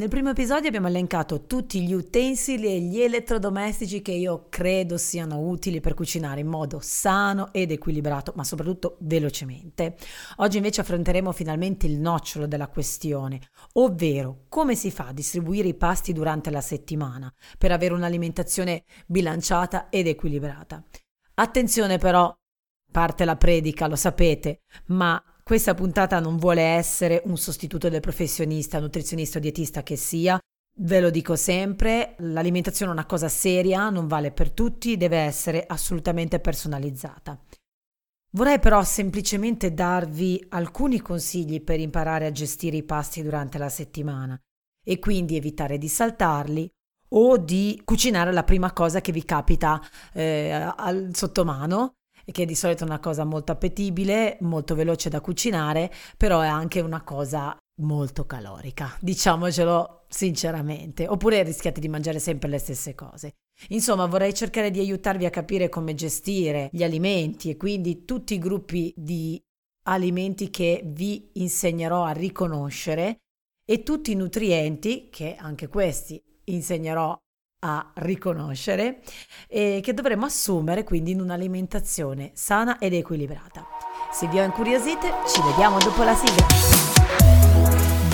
Nel primo episodio abbiamo elencato tutti gli utensili e gli elettrodomestici che io credo siano utili per cucinare in modo sano ed equilibrato, ma soprattutto velocemente. Oggi invece affronteremo finalmente il nocciolo della questione, ovvero come si fa a distribuire i pasti durante la settimana per avere un'alimentazione bilanciata ed equilibrata. Attenzione però, parte la predica, lo sapete, ma questa puntata non vuole essere un sostituto del professionista, nutrizionista o dietista che sia. Ve lo dico sempre, l'alimentazione è una cosa seria, non vale per tutti, deve essere assolutamente personalizzata. Vorrei però semplicemente darvi alcuni consigli per imparare a gestire i pasti durante la settimana e quindi evitare di saltarli o di cucinare la prima cosa che vi capita eh, al sottomano che di solito è una cosa molto appetibile, molto veloce da cucinare, però è anche una cosa molto calorica, diciamocelo sinceramente, oppure rischiate di mangiare sempre le stesse cose. Insomma, vorrei cercare di aiutarvi a capire come gestire gli alimenti e quindi tutti i gruppi di alimenti che vi insegnerò a riconoscere e tutti i nutrienti, che anche questi insegnerò a riconoscere e che dovremo assumere quindi in un'alimentazione sana ed equilibrata. Se vi ho incuriosite, ci vediamo dopo la sigla.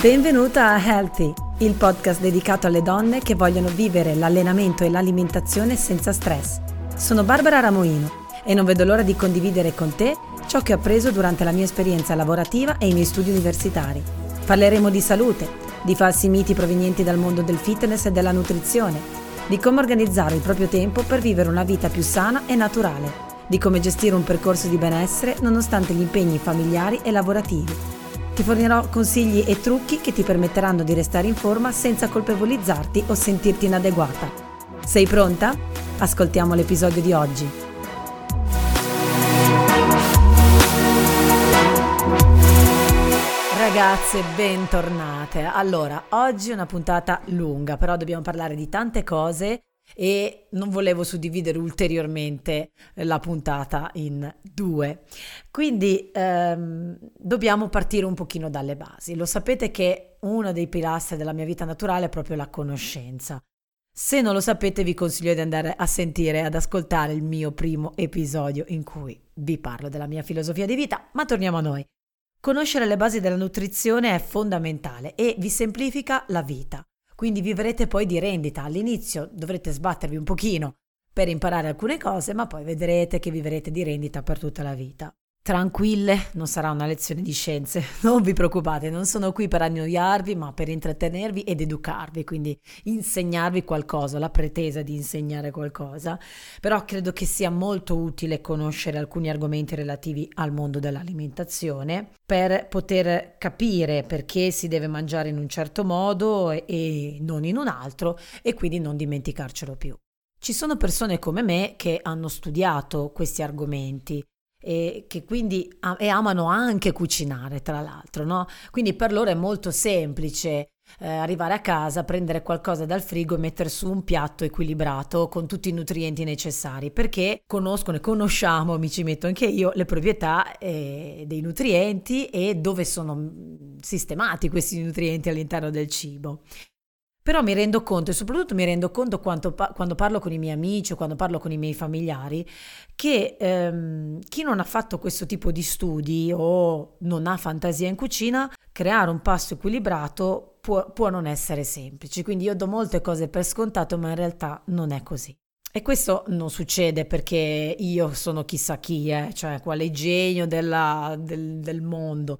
Benvenuta a Healthy, il podcast dedicato alle donne che vogliono vivere l'allenamento e l'alimentazione senza stress. Sono Barbara Ramoino e non vedo l'ora di condividere con te ciò che ho appreso durante la mia esperienza lavorativa e i miei studi universitari. Parleremo di salute, di falsi miti provenienti dal mondo del fitness e della nutrizione di come organizzare il proprio tempo per vivere una vita più sana e naturale, di come gestire un percorso di benessere nonostante gli impegni familiari e lavorativi. Ti fornirò consigli e trucchi che ti permetteranno di restare in forma senza colpevolizzarti o sentirti inadeguata. Sei pronta? Ascoltiamo l'episodio di oggi. Ragazze, bentornate. Allora, oggi è una puntata lunga, però dobbiamo parlare di tante cose e non volevo suddividere ulteriormente la puntata in due. Quindi ehm, dobbiamo partire un pochino dalle basi. Lo sapete che uno dei pilastri della mia vita naturale è proprio la conoscenza. Se non lo sapete vi consiglio di andare a sentire, ad ascoltare il mio primo episodio in cui vi parlo della mia filosofia di vita, ma torniamo a noi. Conoscere le basi della nutrizione è fondamentale e vi semplifica la vita. Quindi vivrete poi di rendita. All'inizio dovrete sbattervi un pochino per imparare alcune cose, ma poi vedrete che vivrete di rendita per tutta la vita tranquille, non sarà una lezione di scienze, non vi preoccupate, non sono qui per annoiarvi, ma per intrattenervi ed educarvi, quindi insegnarvi qualcosa, la pretesa di insegnare qualcosa, però credo che sia molto utile conoscere alcuni argomenti relativi al mondo dell'alimentazione per poter capire perché si deve mangiare in un certo modo e non in un altro e quindi non dimenticarcelo più. Ci sono persone come me che hanno studiato questi argomenti e che quindi e amano anche cucinare, tra l'altro, no? Quindi per loro è molto semplice eh, arrivare a casa, prendere qualcosa dal frigo e mettere su un piatto equilibrato con tutti i nutrienti necessari, perché conoscono e conosciamo, mi ci metto anche io, le proprietà eh, dei nutrienti e dove sono mm, sistemati questi nutrienti all'interno del cibo. Però mi rendo conto, e soprattutto mi rendo conto quando, quando parlo con i miei amici o quando parlo con i miei familiari, che ehm, chi non ha fatto questo tipo di studi o non ha fantasia in cucina, creare un pasto equilibrato può, può non essere semplice. Quindi io do molte cose per scontato, ma in realtà non è così. E questo non succede perché io sono chissà chi, eh, cioè quale genio della, del, del mondo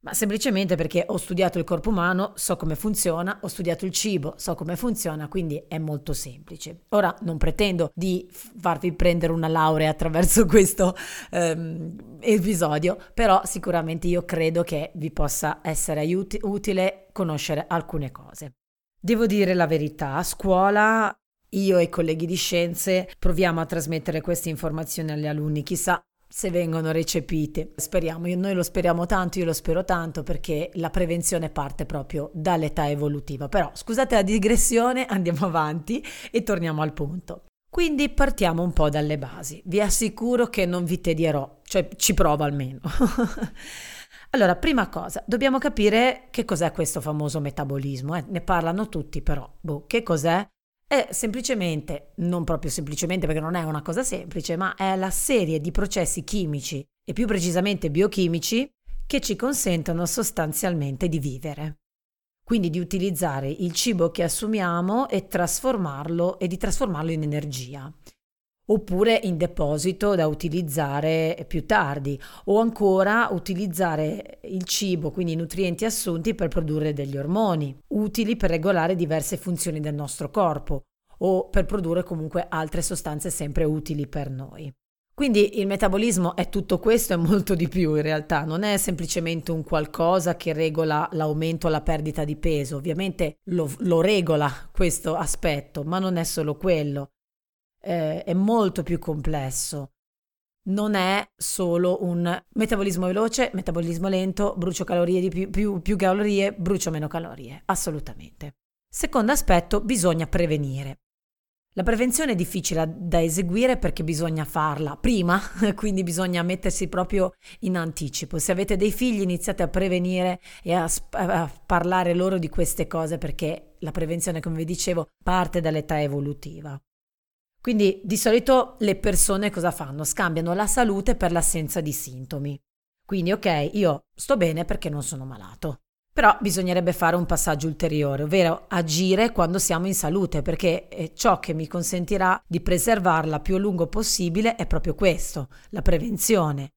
ma semplicemente perché ho studiato il corpo umano, so come funziona, ho studiato il cibo, so come funziona, quindi è molto semplice. Ora non pretendo di farvi prendere una laurea attraverso questo um, episodio, però sicuramente io credo che vi possa essere aiuti- utile conoscere alcune cose. Devo dire la verità, a scuola io e i colleghi di scienze proviamo a trasmettere queste informazioni agli alunni, chissà se vengono recepite. Speriamo, noi lo speriamo tanto, io lo spero tanto perché la prevenzione parte proprio dall'età evolutiva. Però scusate la digressione, andiamo avanti e torniamo al punto. Quindi partiamo un po' dalle basi. Vi assicuro che non vi tedierò, cioè ci provo almeno. Allora, prima cosa, dobbiamo capire che cos'è questo famoso metabolismo. Eh? Ne parlano tutti, però, boh, che cos'è? È semplicemente, non proprio semplicemente perché non è una cosa semplice, ma è la serie di processi chimici e più precisamente biochimici che ci consentono sostanzialmente di vivere. Quindi di utilizzare il cibo che assumiamo e trasformarlo e di trasformarlo in energia oppure in deposito da utilizzare più tardi o ancora utilizzare il cibo, quindi i nutrienti assunti per produrre degli ormoni, utili per regolare diverse funzioni del nostro corpo o per produrre comunque altre sostanze sempre utili per noi. Quindi il metabolismo è tutto questo e molto di più in realtà, non è semplicemente un qualcosa che regola l'aumento o la perdita di peso, ovviamente lo, lo regola questo aspetto, ma non è solo quello eh, è molto più complesso. Non è solo un metabolismo veloce, metabolismo lento, brucio calorie di più, più, più calorie, brucio meno calorie. Assolutamente. Secondo aspetto, bisogna prevenire. La prevenzione è difficile da eseguire perché bisogna farla prima, quindi bisogna mettersi proprio in anticipo. Se avete dei figli iniziate a prevenire e a, a, parlare loro di queste cose perché la prevenzione, come vi dicevo, parte dall'età evolutiva. Quindi di solito le persone cosa fanno? Scambiano la salute per l'assenza di sintomi. Quindi ok, io sto bene perché non sono malato. Però bisognerebbe fare un passaggio ulteriore, ovvero agire quando siamo in salute, perché eh, ciò che mi consentirà di preservarla più a lungo possibile è proprio questo, la prevenzione.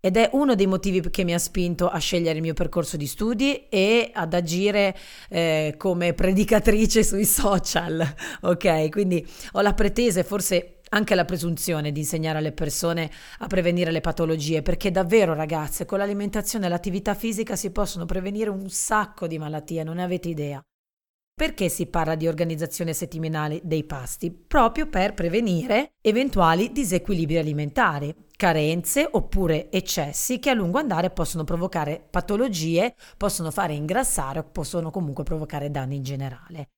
Ed è uno dei motivi che mi ha spinto a scegliere il mio percorso di studi e ad agire eh, come predicatrice sui social, ok? Quindi ho la pretesa e forse anche la presunzione di insegnare alle persone a prevenire le patologie, perché davvero ragazze, con l'alimentazione e l'attività fisica si possono prevenire un sacco di malattie, non ne avete idea. Perché si parla di organizzazione settimanale dei pasti? Proprio per prevenire eventuali disequilibri alimentari, carenze oppure eccessi che a lungo andare possono provocare patologie, possono fare ingrassare o possono comunque provocare danni in generale.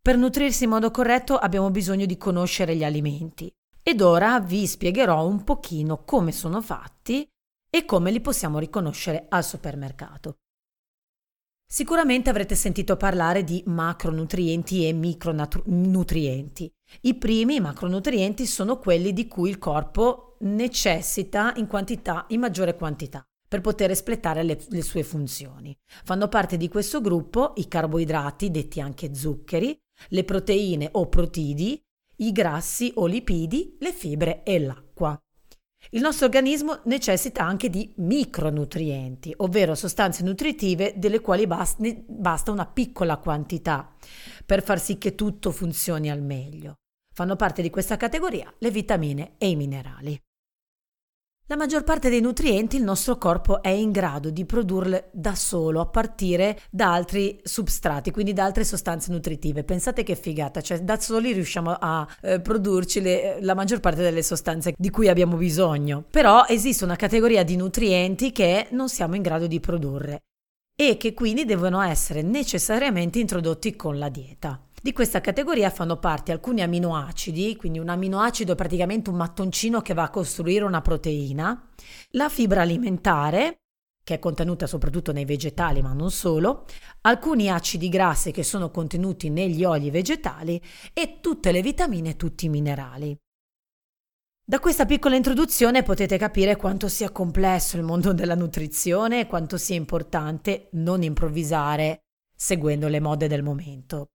Per nutrirsi in modo corretto abbiamo bisogno di conoscere gli alimenti ed ora vi spiegherò un pochino come sono fatti e come li possiamo riconoscere al supermercato. Sicuramente avrete sentito parlare di macronutrienti e micronutrienti. I primi macronutrienti sono quelli di cui il corpo necessita in quantità, in maggiore quantità per poter espletare le, le, sue funzioni. Fanno parte di questo gruppo i carboidrati, detti anche zuccheri, le proteine o protidi, i grassi o lipidi, le fibre e l'acqua. Il nostro organismo necessita anche di micronutrienti, ovvero sostanze nutritive delle quali basta una piccola quantità per far sì che tutto funzioni al meglio. Fanno parte di questa categoria le vitamine e i minerali. La maggior parte dei nutrienti il nostro corpo è in grado di produrle da solo a partire da altri substrati, quindi da altre sostanze nutritive. Pensate che figata, cioè da soli riusciamo a eh, produrci le, la maggior parte delle sostanze di cui abbiamo bisogno. Però esiste una categoria di nutrienti che non siamo in grado di produrre e che quindi devono essere necessariamente introdotti con la dieta. Di questa categoria fanno parte alcuni aminoacidi, quindi un aminoacido è praticamente un mattoncino che va a costruire una proteina, la fibra alimentare, che è contenuta soprattutto nei vegetali ma non solo, alcuni acidi grassi che sono contenuti negli oli vegetali e tutte le vitamine e tutti i minerali. Da questa piccola introduzione potete capire quanto sia complesso il mondo della nutrizione e quanto sia importante non improvvisare seguendo le mode del momento.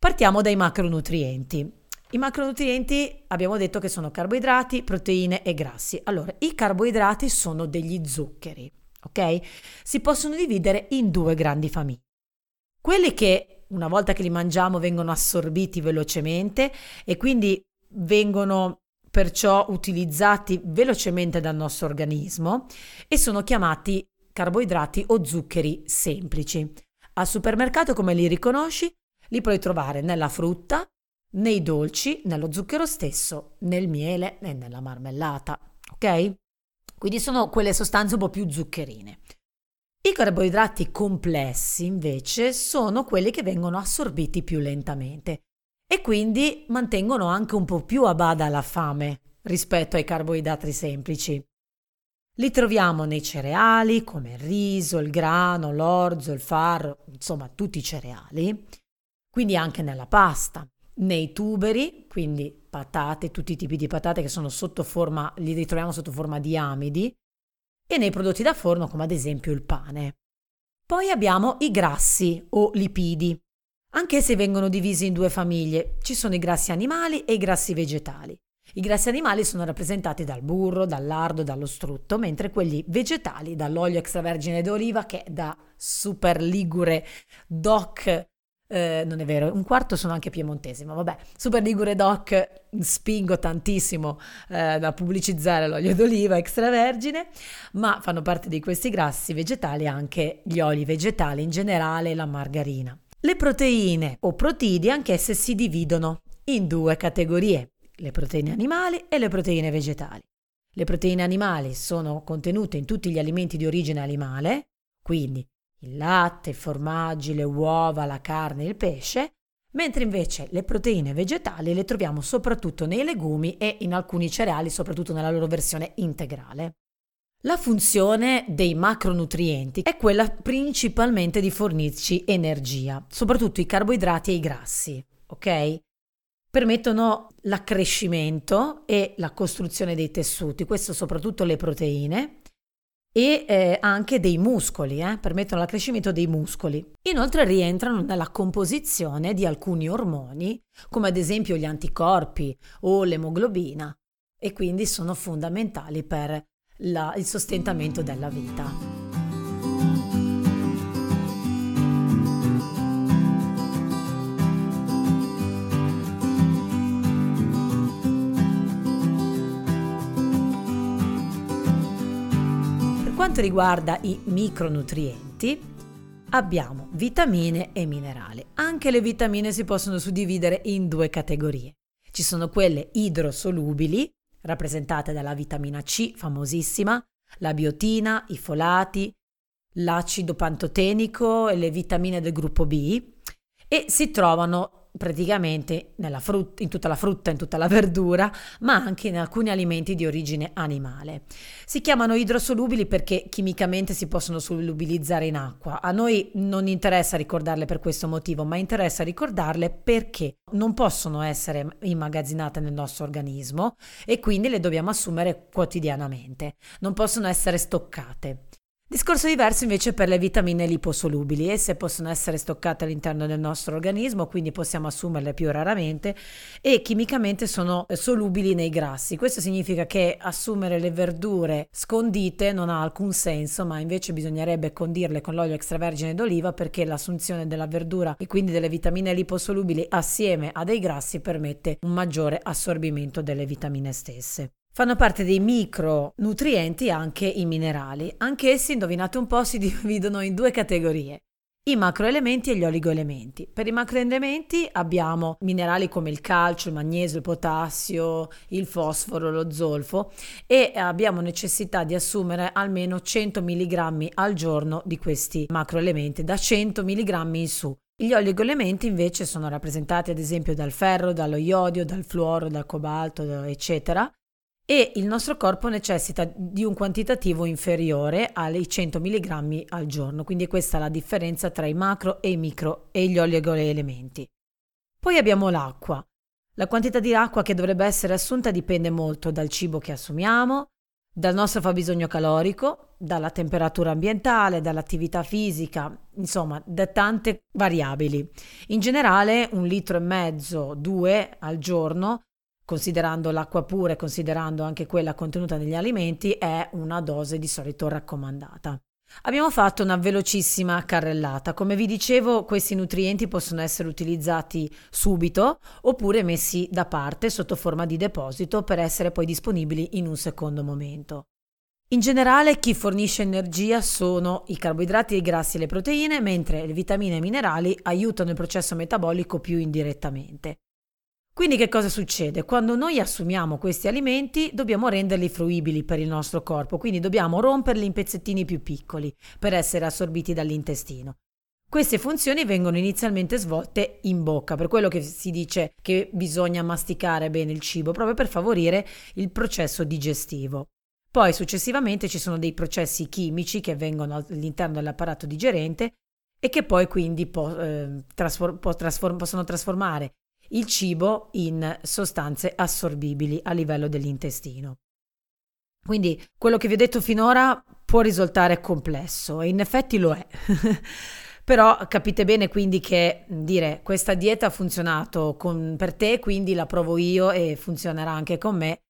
Partiamo dai macronutrienti. I macronutrienti abbiamo detto che sono carboidrati, proteine e grassi. Allora, i carboidrati sono degli zuccheri, ok? Si possono dividere in due grandi famiglie. Quelli che una volta che li mangiamo vengono assorbiti velocemente e quindi vengono perciò utilizzati velocemente dal nostro organismo e sono chiamati carboidrati o zuccheri semplici. Al supermercato come li riconosci? Li puoi trovare nella frutta, nei dolci, nello zucchero stesso, nel miele e nella marmellata, ok? Quindi sono quelle sostanze un po' più zuccherine. I carboidrati complessi invece sono quelli che vengono assorbiti più lentamente e quindi mantengono anche un po' più a bada la fame rispetto ai carboidrati semplici. Li troviamo nei cereali come il riso, il grano, l'orzo, il farro, insomma tutti i cereali, quindi anche nella pasta, nei tuberi, quindi patate, tutti i tipi di patate che sono sotto forma, li ritroviamo sotto forma di amidi, e nei prodotti da forno come ad esempio il pane. Poi abbiamo i grassi o lipidi, anche se vengono divisi in due famiglie, ci sono i grassi animali e i grassi vegetali. I grassi animali sono rappresentati dal burro, dal lardo, dallo strutto, mentre quelli vegetali dall'olio extravergine d'oliva che da super ligure doc eh, non è vero, un quarto sono anche piemontesi, ma vabbè, Super Ligure Doc spingo tantissimo eh, da pubblicizzare l'olio d'oliva extravergine, ma fanno parte di questi grassi vegetali anche gli oli vegetali in generale e la margarina. Le proteine o protidi anch'esse si dividono in due categorie, le proteine animali e le proteine vegetali. Le proteine animali sono contenute in tutti gli alimenti di origine animale, quindi il latte, i formaggi, le uova, la carne, il pesce, mentre invece le proteine vegetali le troviamo soprattutto nei legumi e in alcuni cereali, soprattutto nella loro versione integrale. La funzione dei macronutrienti è quella principalmente di fornirci energia, soprattutto i carboidrati e i grassi, ok? Permettono l'accrescimento e la costruzione dei tessuti, questo soprattutto le proteine, e eh, anche dei muscoli, eh, permettono l'accrescimento dei muscoli. Inoltre rientrano nella composizione di alcuni ormoni, come ad esempio gli anticorpi o l'emoglobina, e quindi sono fondamentali per la, il sostentamento della vita. Quanto riguarda i micronutrienti, abbiamo vitamine e minerali. Anche le vitamine si possono suddividere in due categorie. Ci sono quelle idrosolubili, rappresentate dalla vitamina C, famosissima, la biotina, i folati, l'acido pantotenico e le vitamine del gruppo B, e si trovano praticamente frutta, in tutta la frutta, in tutta la verdura, ma anche in alcuni alimenti di origine animale. Si chiamano idrosolubili perché chimicamente si possono solubilizzare in acqua. A noi non interessa ricordarle per questo motivo, ma interessa ricordarle perché non possono essere immagazzinate nel nostro organismo e quindi le dobbiamo assumere quotidianamente. Non possono essere stoccate. Discorso diverso invece per le vitamine liposolubili. Esse possono essere stoccate all'interno del nostro organismo, quindi possiamo assumerle più raramente e chimicamente sono solubili nei grassi. Questo significa che assumere le verdure scondite non ha alcun senso, ma invece bisognerebbe condirle con l'olio extravergine d'oliva perché l'assunzione della verdura e quindi delle vitamine liposolubili assieme a dei grassi permette un maggiore assorbimento delle vitamine stesse. Fanno parte dei micronutrienti anche i minerali. Anch'essi, indovinate un po', si dividono in due categorie. I macroelementi e gli oligoelementi. Per i macroelementi abbiamo minerali come il calcio, il magnesio, il potassio, il fosforo, lo zolfo e abbiamo necessità di assumere almeno 100 mg al giorno di questi macroelementi, da 100 mg in su. Gli oligoelementi invece sono rappresentati ad esempio dal ferro, dallo iodio, dal fluoro, dal cobalto, eccetera e il nostro corpo necessita di un quantitativo inferiore ai 100 mg al giorno, quindi questa è la differenza tra i macro e i micro e gli oligoelementi. Poi abbiamo l'acqua. La quantità di acqua che dovrebbe essere assunta dipende molto dal cibo che assumiamo, dal nostro fabbisogno calorico, dalla temperatura ambientale, dall'attività fisica, insomma, da tante variabili. In generale, un litro e mezzo, due al giorno considerando l'acqua pura e considerando anche quella contenuta negli alimenti, è una dose di solito raccomandata. Abbiamo fatto una velocissima carrellata. Come vi dicevo, questi nutrienti possono essere utilizzati subito oppure messi da parte sotto forma di deposito per essere poi disponibili in un secondo momento. In generale, chi fornisce energia sono i carboidrati, i grassi e le proteine, mentre le vitamine e i minerali aiutano il processo metabolico più indirettamente. Quindi che cosa succede? Quando noi assumiamo questi alimenti dobbiamo renderli fruibili per il nostro corpo, quindi dobbiamo romperli in pezzettini più piccoli per essere assorbiti dall'intestino. Queste funzioni vengono inizialmente svolte in bocca, per quello che si dice che bisogna masticare bene il cibo, proprio per favorire il processo digestivo. Poi successivamente ci sono dei processi chimici che avvengono all'interno dell'apparato digerente e che poi quindi po- eh, trasfor- po- trasform- possono trasformare il cibo in sostanze assorbibili a livello dell'intestino. Quindi quello che vi ho detto finora può risultare complesso e in effetti lo è. Però capite bene quindi che dire questa dieta ha funzionato con, per te, quindi la provo io e funzionerà anche con me,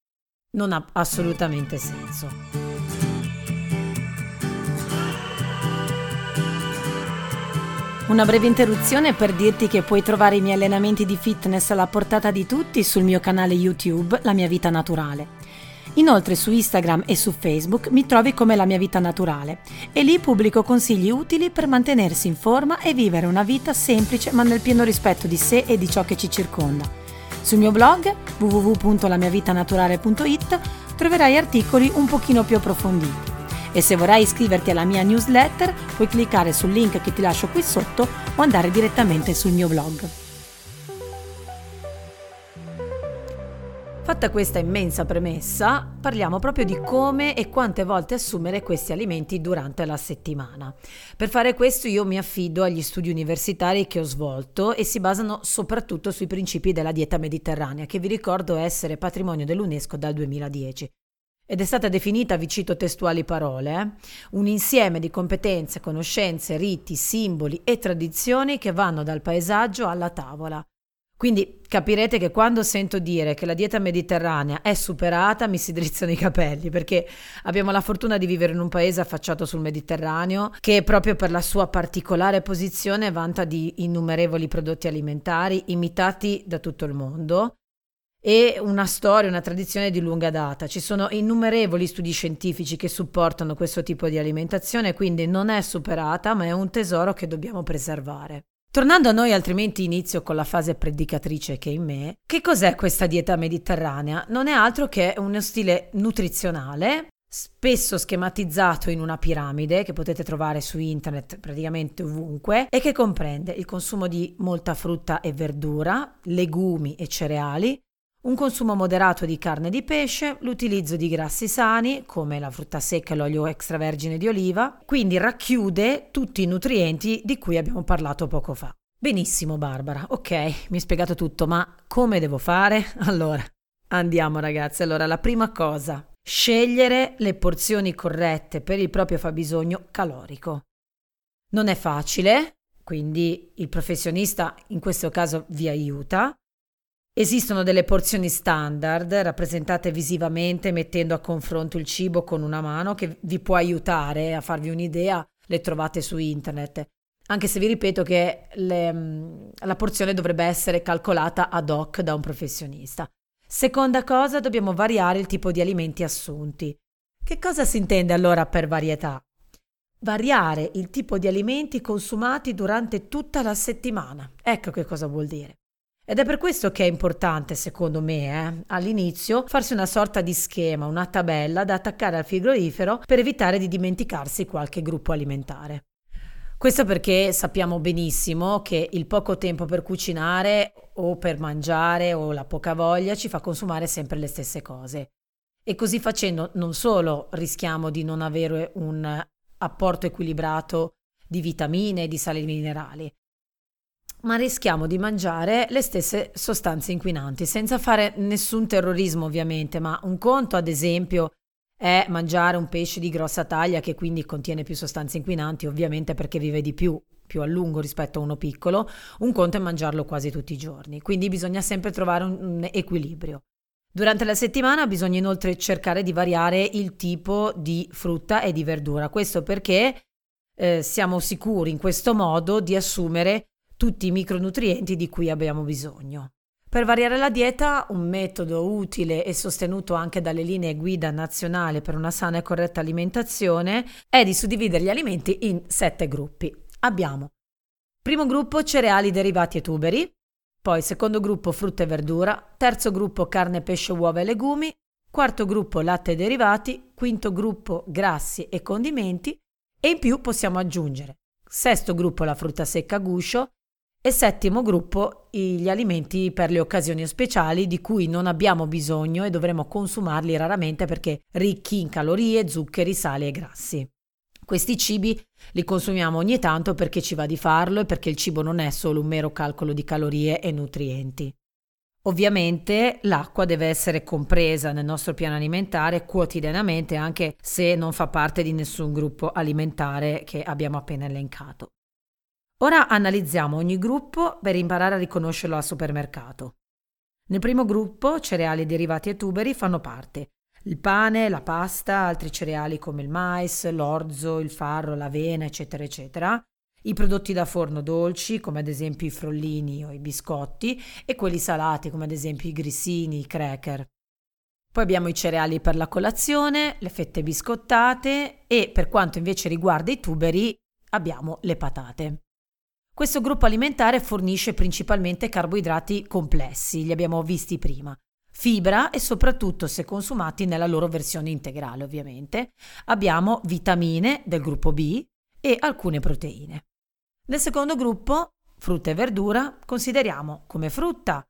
non ha assolutamente senso. Una breve interruzione per dirti che puoi trovare i miei allenamenti di fitness alla portata di tutti sul mio canale YouTube La mia vita naturale. Inoltre su Instagram e su Facebook mi trovi come La mia vita naturale e lì pubblico consigli utili per mantenersi in forma e vivere una vita semplice ma nel pieno rispetto di sé e di ciò che ci circonda. Sul mio blog www.lamiavitanaturale.it troverai articoli un pochino più approfonditi. E se vorrai iscriverti alla mia newsletter, puoi cliccare sul link che ti lascio qui sotto o andare direttamente sul mio blog. Fatta questa immensa premessa, parliamo proprio di come e quante volte assumere questi alimenti durante la settimana. Per fare questo io mi affido agli studi universitari che ho svolto e si basano soprattutto sui principi della dieta mediterranea, che vi ricordo essere patrimonio dell'UNESCO dal 2010 ed è stata definita, vi cito testuali parole, eh, un insieme di competenze, conoscenze, riti, simboli e tradizioni che vanno dal paesaggio alla tavola. Quindi capirete che quando sento dire che la dieta mediterranea è superata mi si drizzano i capelli perché abbiamo la fortuna di vivere in un paese affacciato sul Mediterraneo che proprio per la sua particolare posizione vanta di innumerevoli prodotti alimentari imitati da tutto il mondo e una storia, una tradizione di lunga data. Ci sono innumerevoli studi scientifici che supportano questo tipo di alimentazione, quindi non è superata, ma è un tesoro che dobbiamo preservare. Tornando a noi, altrimenti inizio con la fase predicatrice che è in me. Che cos'è questa dieta mediterranea? Non è altro che uno stile nutrizionale spesso schematizzato in una piramide che potete trovare su internet praticamente ovunque e che comprende il consumo di molta frutta e verdura, legumi e cereali, un consumo moderato di carne e di pesce, l'utilizzo di grassi sani come la frutta secca e l'olio extravergine di oliva, quindi racchiude tutti i nutrienti di cui abbiamo parlato poco fa. Benissimo Barbara, ok, mi hai spiegato tutto, ma come devo fare? Allora, andiamo ragazzi. Allora, la prima cosa, scegliere le porzioni corrette per il proprio fabbisogno calorico. Non è facile, quindi il professionista in questo caso vi aiuta, Esistono delle porzioni standard rappresentate visivamente mettendo a confronto il cibo con una mano che vi può aiutare a farvi un'idea, le trovate su internet. Anche se vi ripeto che le, mm, la porzione dovrebbe essere calcolata ad hoc da un professionista. Seconda cosa, dobbiamo variare il tipo di alimenti assunti. Che cosa si intende allora per varietà? Variare il tipo di alimenti consumati durante tutta la settimana. Ecco che cosa vuol dire. Ed è per questo che è importante, secondo me, eh, all'inizio farsi una sorta di schema, una tabella da attaccare al frigorifero per evitare di dimenticarsi qualche gruppo alimentare. Questo perché sappiamo benissimo che il poco tempo per cucinare o per mangiare o la poca voglia ci fa consumare sempre le stesse cose. E così facendo non solo rischiamo di non avere un apporto equilibrato di vitamine e di sali minerali, ma rischiamo di mangiare le stesse sostanze inquinanti, senza fare nessun terrorismo ovviamente, ma un conto ad esempio è mangiare un pesce di grossa taglia che quindi contiene più sostanze inquinanti, ovviamente perché vive di più, più a lungo rispetto a uno piccolo, un conto è mangiarlo quasi tutti i giorni, quindi bisogna sempre trovare un, equilibrio. Durante la settimana bisogna inoltre cercare di variare il tipo di frutta e di verdura, questo perché eh, siamo sicuri in questo modo di assumere tutti i micronutrienti di cui abbiamo bisogno. Per variare la dieta, un metodo utile e sostenuto anche dalle linee guida nazionali per una sana e corretta alimentazione è di suddividere gli alimenti in sette gruppi. Abbiamo primo gruppo cereali derivati e tuberi, poi secondo gruppo frutta e verdura, terzo gruppo carne, pesce, uova e legumi, quarto gruppo latte e derivati, quinto gruppo grassi e condimenti e in più possiamo aggiungere sesto gruppo la frutta secca a guscio, E settimo gruppo, gli alimenti per le occasioni speciali di cui non abbiamo bisogno e dovremo consumarli raramente perché ricchi in calorie, zuccheri, sali e grassi. Questi cibi li consumiamo ogni tanto perché ci va di farlo e perché il cibo non è solo un mero calcolo di calorie e nutrienti. Ovviamente l'acqua deve essere compresa nel nostro piano alimentare quotidianamente anche se non fa parte di nessun gruppo alimentare che abbiamo appena elencato. Ora analizziamo ogni gruppo per imparare a riconoscerlo al supermercato. Nel primo gruppo, cereali derivati e tuberi fanno parte. Il pane, la pasta, altri cereali come il mais, l'orzo, il farro, l'avena, eccetera, eccetera. I prodotti da forno dolci, come ad esempio i frollini o i biscotti, e quelli salati, come ad esempio i grissini, i cracker. Poi abbiamo i cereali per la colazione, le fette biscottate e per quanto invece riguarda i tuberi abbiamo le patate. Questo gruppo alimentare fornisce principalmente carboidrati complessi, li abbiamo visti prima, fibra e soprattutto se consumati nella loro versione integrale ovviamente. Abbiamo vitamine del gruppo B e alcune proteine. Nel secondo gruppo, frutta e verdura, consideriamo come frutta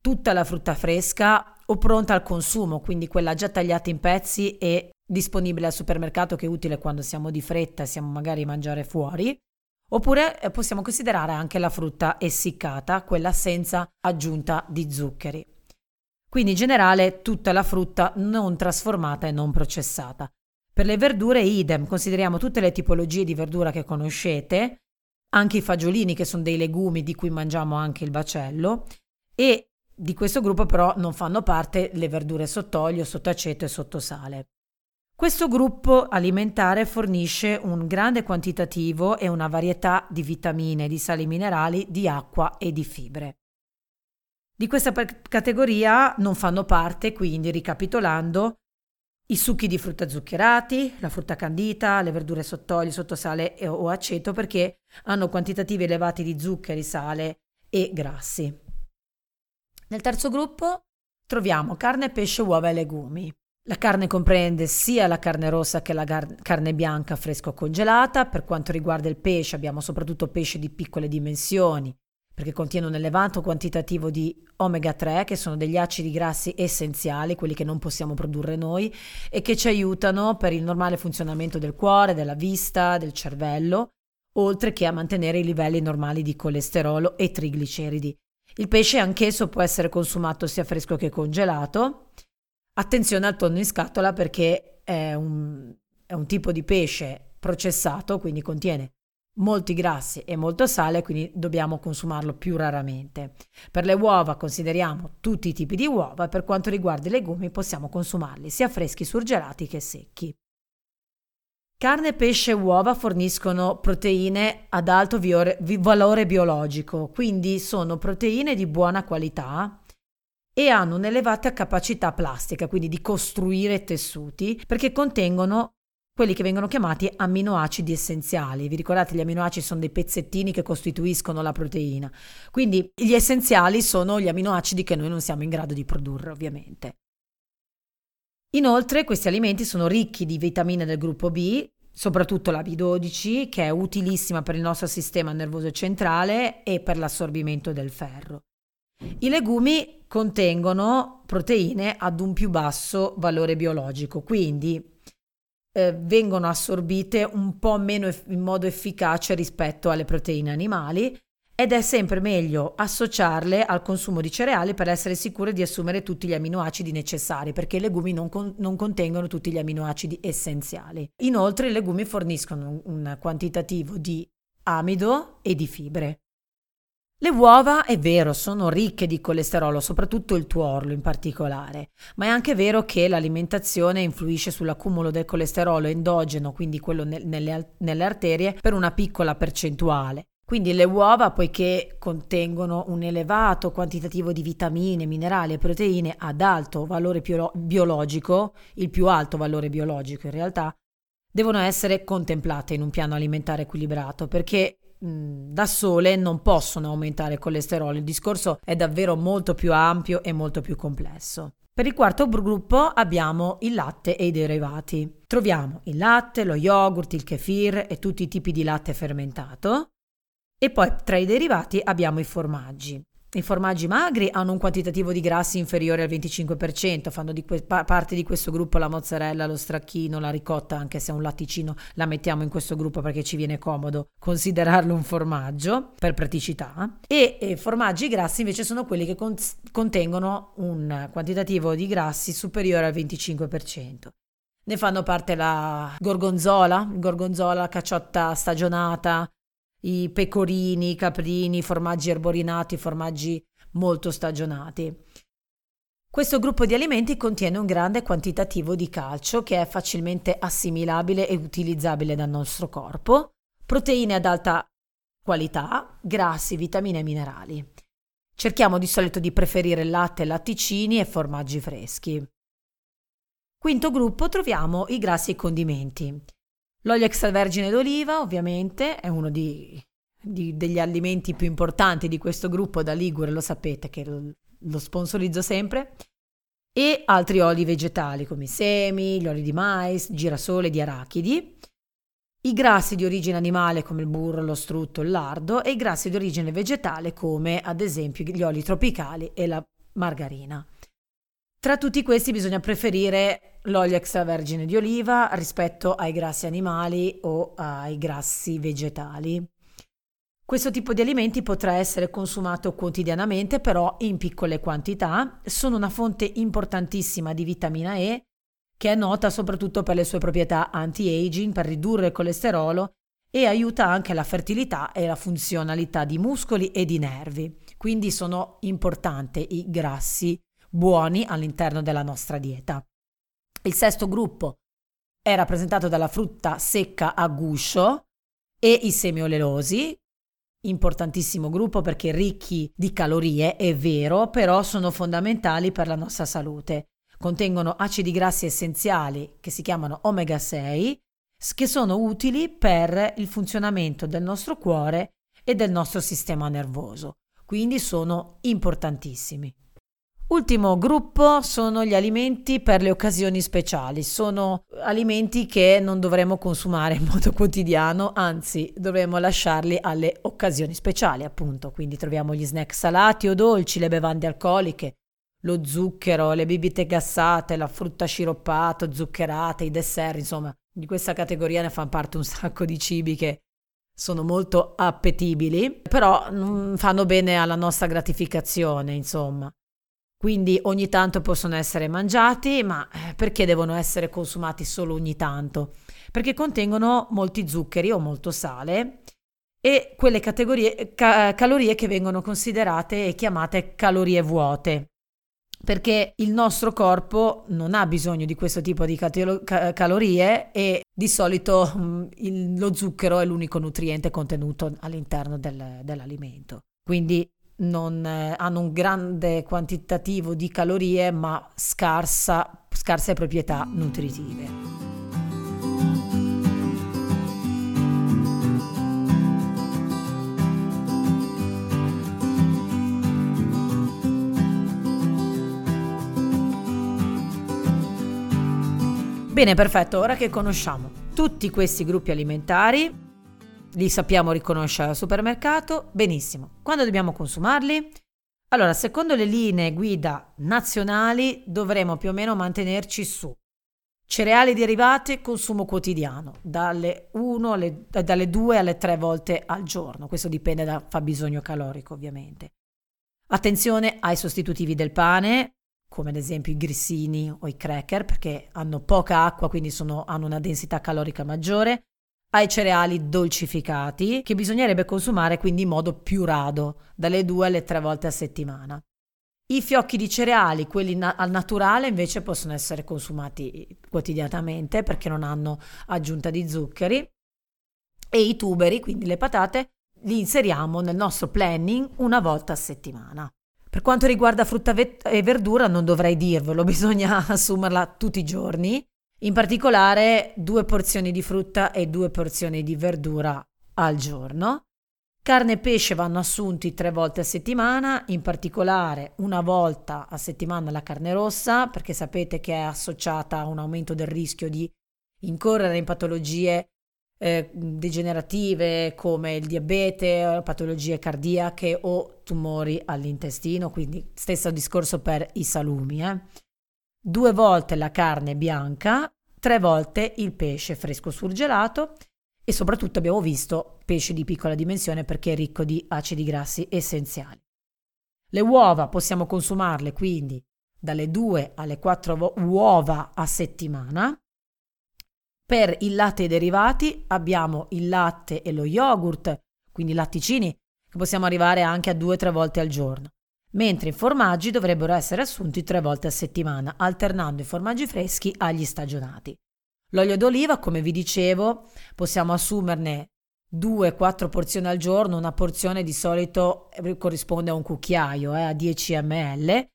tutta la frutta fresca o pronta al consumo, quindi quella già tagliata in pezzi e disponibile al supermercato che è utile quando siamo di fretta e siamo magari a mangiare fuori. Oppure eh, possiamo considerare anche la frutta essiccata, quella senza aggiunta di zuccheri. Quindi in generale tutta la frutta non trasformata e non processata. Per le verdure idem, consideriamo tutte le tipologie di verdura che conoscete, anche i fagiolini che sono dei legumi di cui mangiamo anche il bacello e di questo gruppo però non fanno parte le verdure sott'olio, sott'aceto e sottosale. Questo gruppo alimentare fornisce un grande quantitativo e una varietà di vitamine, di sali minerali, di acqua e di fibre. Di questa categoria non fanno parte, quindi ricapitolando, i succhi di frutta zuccherati, la frutta candita, le verdure sott'olio, sottosale o aceto perché hanno quantitativi elevati di zuccheri, sale e grassi. Nel terzo gruppo troviamo carne, pesce, uova e legumi. La carne comprende sia la carne rossa che la gar- carne bianca fresca o congelata. Per quanto riguarda il pesce abbiamo soprattutto pesce di piccole dimensioni, perché contiene un elevato quantitativo di omega 3, che sono degli acidi grassi essenziali, quelli che non possiamo produrre noi, e che ci aiutano per il normale funzionamento del cuore, della vista, del cervello, oltre che a mantenere i livelli normali di colesterolo e trigliceridi. Il pesce anch'esso può essere consumato sia fresco che congelato Attenzione al tonno in scatola perché è un, è un tipo di pesce processato, quindi contiene molti grassi e molto sale, quindi dobbiamo consumarlo più raramente. Per le uova consideriamo tutti i tipi di uova, per quanto riguarda i legumi possiamo consumarli sia freschi surgelati che secchi. Carne, pesce e uova forniscono proteine ad alto valore biologico, quindi sono proteine di buona qualità e hanno un'elevata capacità plastica, quindi di costruire tessuti, perché contengono quelli che vengono chiamati amminoacidi essenziali. Vi ricordate, gli amminoacidi sono dei pezzettini che costituiscono la proteina. Quindi gli essenziali sono gli amminoacidi che noi non siamo in grado di produrre, ovviamente. Inoltre, questi alimenti sono ricchi di vitamine del gruppo B, soprattutto la B12, che è utilissima per il nostro sistema nervoso centrale e per l'assorbimento del ferro. I legumi contengono proteine ad un più basso valore biologico, quindi eh, vengono assorbite un po' meno eff- in modo efficace rispetto alle proteine animali ed è sempre meglio associarle al consumo di cereali per essere sicure di assumere tutti gli aminoacidi necessari, perché i legumi non, con- non contengono tutti gli aminoacidi essenziali. Inoltre i legumi forniscono un, un quantitativo di amido e di fibre. Le uova, è vero, sono ricche di colesterolo, soprattutto il tuorlo in particolare, ma è anche vero che l'alimentazione influisce sull'accumulo del colesterolo endogeno, quindi quello ne- nelle, nelle arterie, per una piccola percentuale. Quindi le uova, poiché contengono un elevato quantitativo di vitamine, minerali e proteine ad alto valore bio- biologico, il più alto valore biologico in realtà, devono essere contemplate in un piano alimentare equilibrato perché da sole non possono aumentare il colesterolo. Il discorso è davvero molto più ampio e molto più complesso. Per il quarto gruppo abbiamo il latte e i derivati. Troviamo il latte, lo yogurt, il kefir e tutti i tipi di latte fermentato. E poi tra i derivati abbiamo i formaggi. I formaggi magri hanno un quantitativo di grassi inferiore al 25%, fanno di que- parte di questo gruppo la mozzarella, lo stracchino, la ricotta, anche se è un latticino la mettiamo in questo gruppo perché ci viene comodo considerarlo un formaggio per praticità. E, e formaggi grassi invece sono quelli che con- contengono un quantitativo di grassi superiore al 25%. Ne fanno parte la gorgonzola, gorgonzola, la cacciotta stagionata, i pecorini, i caprini, i formaggi erborinati, i formaggi molto stagionati. Questo gruppo di alimenti contiene un grande quantitativo di calcio che è facilmente assimilabile e utilizzabile dal nostro corpo, proteine ad alta qualità, grassi, vitamine e minerali. Cerchiamo di solito di preferire latte, latticini e formaggi freschi. Quinto gruppo troviamo i grassi e i condimenti. L'olio extravergine d'oliva, ovviamente, è uno di, di, degli alimenti più importanti di questo gruppo da Ligure, lo sapete che lo, sponsorizzo sempre, e altri oli vegetali come i semi, gli oli di mais, girasole, di arachidi, i grassi di origine animale come il burro, lo strutto, il lardo e i grassi di origine vegetale come ad esempio gli oli tropicali e la margarina. Tra tutti questi bisogna preferire l'olio extravergine di oliva rispetto ai grassi animali o ai grassi vegetali. Questo tipo di alimenti potrà essere consumato quotidianamente, però in piccole quantità. Sono una fonte importantissima di vitamina E, che è nota soprattutto per le sue proprietà anti-aging, per ridurre il colesterolo e aiuta anche la fertilità e la funzionalità di muscoli e di nervi. Quindi sono importanti i grassi buoni all'interno della nostra dieta. Il sesto gruppo è rappresentato dalla frutta secca a guscio e i semi oleosi, importantissimo gruppo perché ricchi di calorie, è vero, però sono fondamentali per la nostra salute. Contengono acidi grassi essenziali che si chiamano omega 6, che sono utili per il funzionamento del nostro cuore e del nostro sistema nervoso. Quindi sono importantissimi. Ultimo gruppo sono gli alimenti per le occasioni speciali. Sono alimenti che non dovremmo consumare in modo quotidiano, anzi dovremmo lasciarli alle occasioni speciali, appunto. Quindi troviamo gli snack salati o dolci, le bevande alcoliche, lo zucchero, le bibite gassate, la frutta sciroppata, zuccherata, i dessert, insomma, di questa categoria ne fanno parte un sacco di cibi che sono molto appetibili, però non fanno bene alla nostra gratificazione, insomma. Quindi ogni tanto possono essere mangiati, ma eh, perché devono essere consumati solo ogni tanto? Perché contengono molti zuccheri o molto sale e quelle ca- calorie che vengono considerate e chiamate calorie vuote. Perché il nostro corpo non ha bisogno di questo tipo di catelo- ca- calorie e di solito mh, mm, il, lo zucchero è l'unico nutriente contenuto all'interno del, dell'alimento. Quindi non, eh, hanno un grande quantitativo di calorie ma scarsa, scarse proprietà nutritive. Bene, perfetto, ora che conosciamo tutti questi gruppi alimentari, li sappiamo riconoscere al supermercato, benissimo. Quando dobbiamo consumarli? Allora, secondo le linee guida nazionali dovremo più o meno mantenerci su cereali derivati, consumo quotidiano, dalle, alle, dalle 2 alle 3 volte al giorno. Questo dipende dal fabbisogno calorico, ovviamente. Attenzione ai sostitutivi del pane, come ad esempio i grissini o i cracker, perché hanno poca acqua, quindi sono, hanno una densità calorica maggiore ai cereali dolcificati che bisognerebbe consumare quindi in modo più rado, dalle due alle tre volte a settimana. I fiocchi di cereali, quelli na- al naturale, invece possono essere consumati quotidianamente perché non hanno aggiunta di zuccheri. E i tuberi, quindi le patate, li inseriamo nel nostro planning una volta a settimana. Per quanto riguarda frutta e verdura, non dovrei dirvelo, bisogna assumerla tutti i giorni in particolare due porzioni di frutta e due porzioni di verdura al giorno. Carne e pesce vanno assunti tre volte a settimana, in particolare una volta a settimana la carne rossa, perché sapete che è associata a un aumento del rischio di incorrere in patologie eh, degenerative come il diabete, patologie cardiache o tumori all'intestino, quindi stesso discorso per i salumi. Eh. Due volte la carne bianca, tre volte il pesce fresco surgelato e soprattutto abbiamo visto pesce di piccola dimensione perché è ricco di acidi grassi essenziali. Le uova possiamo consumarle quindi dalle 2 alle 4 uova a settimana per il latte e i derivati abbiamo il latte e lo yogurt, quindi latticini, che possiamo arrivare anche a 2-3 volte al giorno, mentre i formaggi dovrebbero essere assunti 3 volte a settimana, alternando i formaggi freschi agli stagionati. L'olio d'oliva, come vi dicevo, possiamo assumerne 2-4 porzioni al giorno, una porzione di solito corrisponde a un cucchiaio, eh, a 10 ml,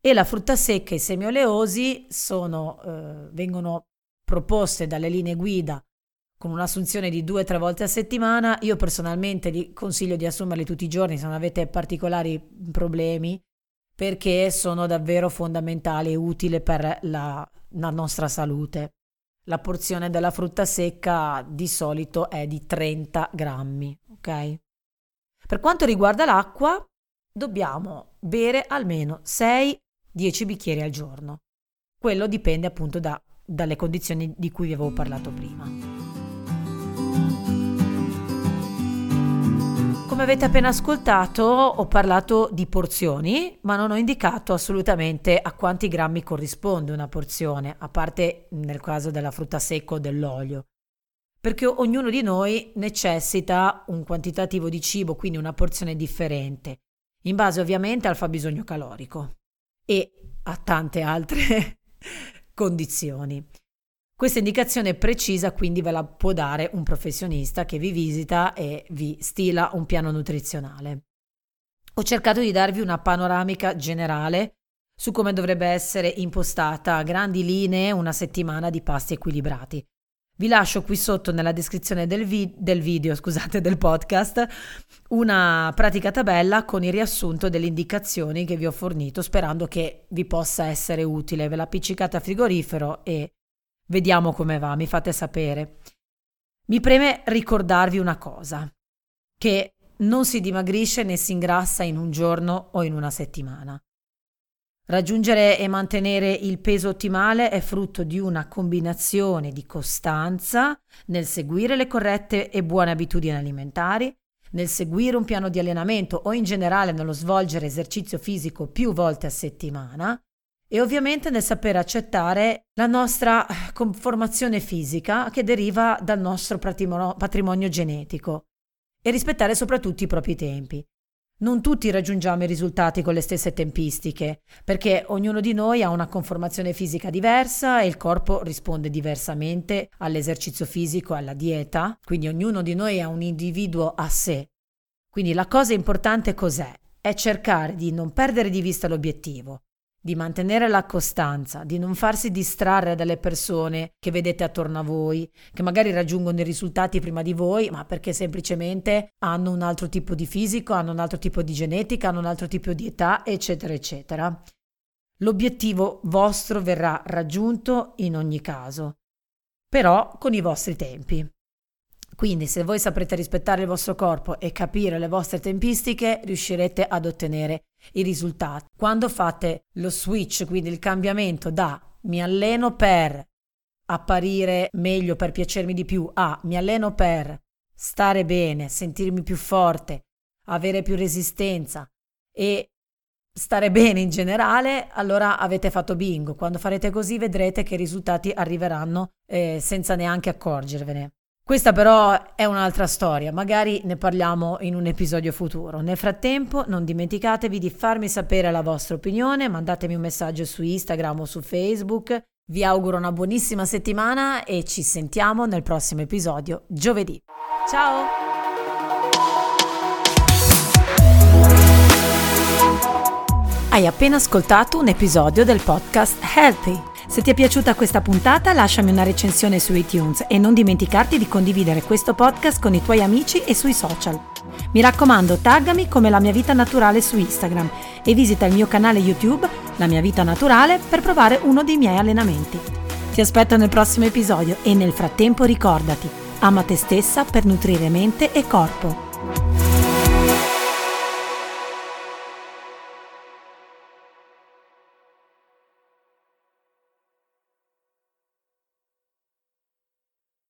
e la frutta secca e i semi oleosi sono, eh, vengono proposte dalle linee guida con un'assunzione di due o tre volte a settimana, io personalmente vi consiglio di assumerli tutti i giorni se non avete particolari problemi, perché sono davvero fondamentali e utili per la, la nostra salute. La porzione della frutta secca di solito è di 30 grammi, ok? Per quanto riguarda l'acqua, dobbiamo bere almeno 6-10 bicchieri al giorno. Quello dipende appunto da dalle condizioni di cui vi avevo parlato prima. Come avete appena ascoltato, ho parlato di porzioni, ma non ho indicato assolutamente a quanti grammi corrisponde una porzione, a parte nel caso della frutta secca o dell'olio. Perché ognuno di noi necessita un quantitativo di cibo, quindi una porzione differente, in base ovviamente al fabbisogno calorico e a tante altre condizioni. Questa indicazione precisa quindi ve la può dare un professionista che vi visita e vi stila un piano nutrizionale. Ho cercato di darvi una panoramica generale su come dovrebbe essere impostata a grandi linee una settimana di pasti equilibrati. Vi lascio qui sotto nella descrizione del, vi- del, video, scusate, del podcast, una pratica tabella con il riassunto delle indicazioni che vi ho fornito, sperando che vi possa essere utile. Ve la appiccicate a frigorifero e vediamo come va, mi fate sapere. Mi preme ricordarvi una cosa, che non si dimagrisce né si ingrassa in un giorno o in una settimana. Raggiungere e mantenere il peso ottimale è frutto di una combinazione di costanza nel seguire le corrette e buone abitudini alimentari, nel seguire un piano di allenamento o in generale nello svolgere esercizio fisico più volte a settimana e ovviamente nel saper accettare la nostra conformazione fisica che deriva dal nostro patrimonio genetico e rispettare soprattutto i propri tempi. Non tutti raggiungiamo i risultati con le stesse tempistiche, perché ognuno di noi ha una conformazione fisica diversa e il corpo risponde diversamente all'esercizio fisico e alla dieta, quindi ognuno di noi è un individuo a sé. Quindi la cosa importante cos'è? È cercare di non perdere di vista l'obiettivo, di mantenere la costanza, di non farsi distrarre dalle persone che vedete attorno a voi, che magari raggiungono i risultati prima di voi, ma perché semplicemente hanno un altro tipo di fisico, hanno un altro tipo di genetica, hanno un altro tipo di età, eccetera, eccetera. L'obiettivo vostro verrà raggiunto in ogni caso, però con i vostri tempi. Quindi se voi saprete rispettare il vostro corpo e capire le vostre tempistiche, riuscirete ad ottenere i risultati. Quando fate lo switch, quindi il cambiamento da mi alleno per apparire meglio, per piacermi di più, a mi alleno per stare bene, sentirmi più forte, avere più resistenza e stare bene in generale, allora avete fatto bingo. Quando farete così vedrete che i risultati arriveranno eh, senza neanche accorgervene. Questa però è un'altra storia, magari ne parliamo in un episodio futuro. Nel frattempo non dimenticatevi di farmi sapere la vostra opinione, mandatemi un messaggio su Instagram o su Facebook. Vi auguro una buonissima settimana e ci sentiamo nel prossimo episodio giovedì. Ciao! Hai appena ascoltato un episodio del podcast Healthy se ti è piaciuta questa puntata lasciami una recensione su iTunes e non dimenticarti di condividere questo podcast con i tuoi amici e sui social. Mi raccomando, taggami come la mia vita naturale su Instagram e visita il mio canale YouTube La mia vita naturale per provare uno dei miei allenamenti. Ti aspetto nel prossimo episodio e nel frattempo ricordati, Ama te stessa per nutrire mente e corpo.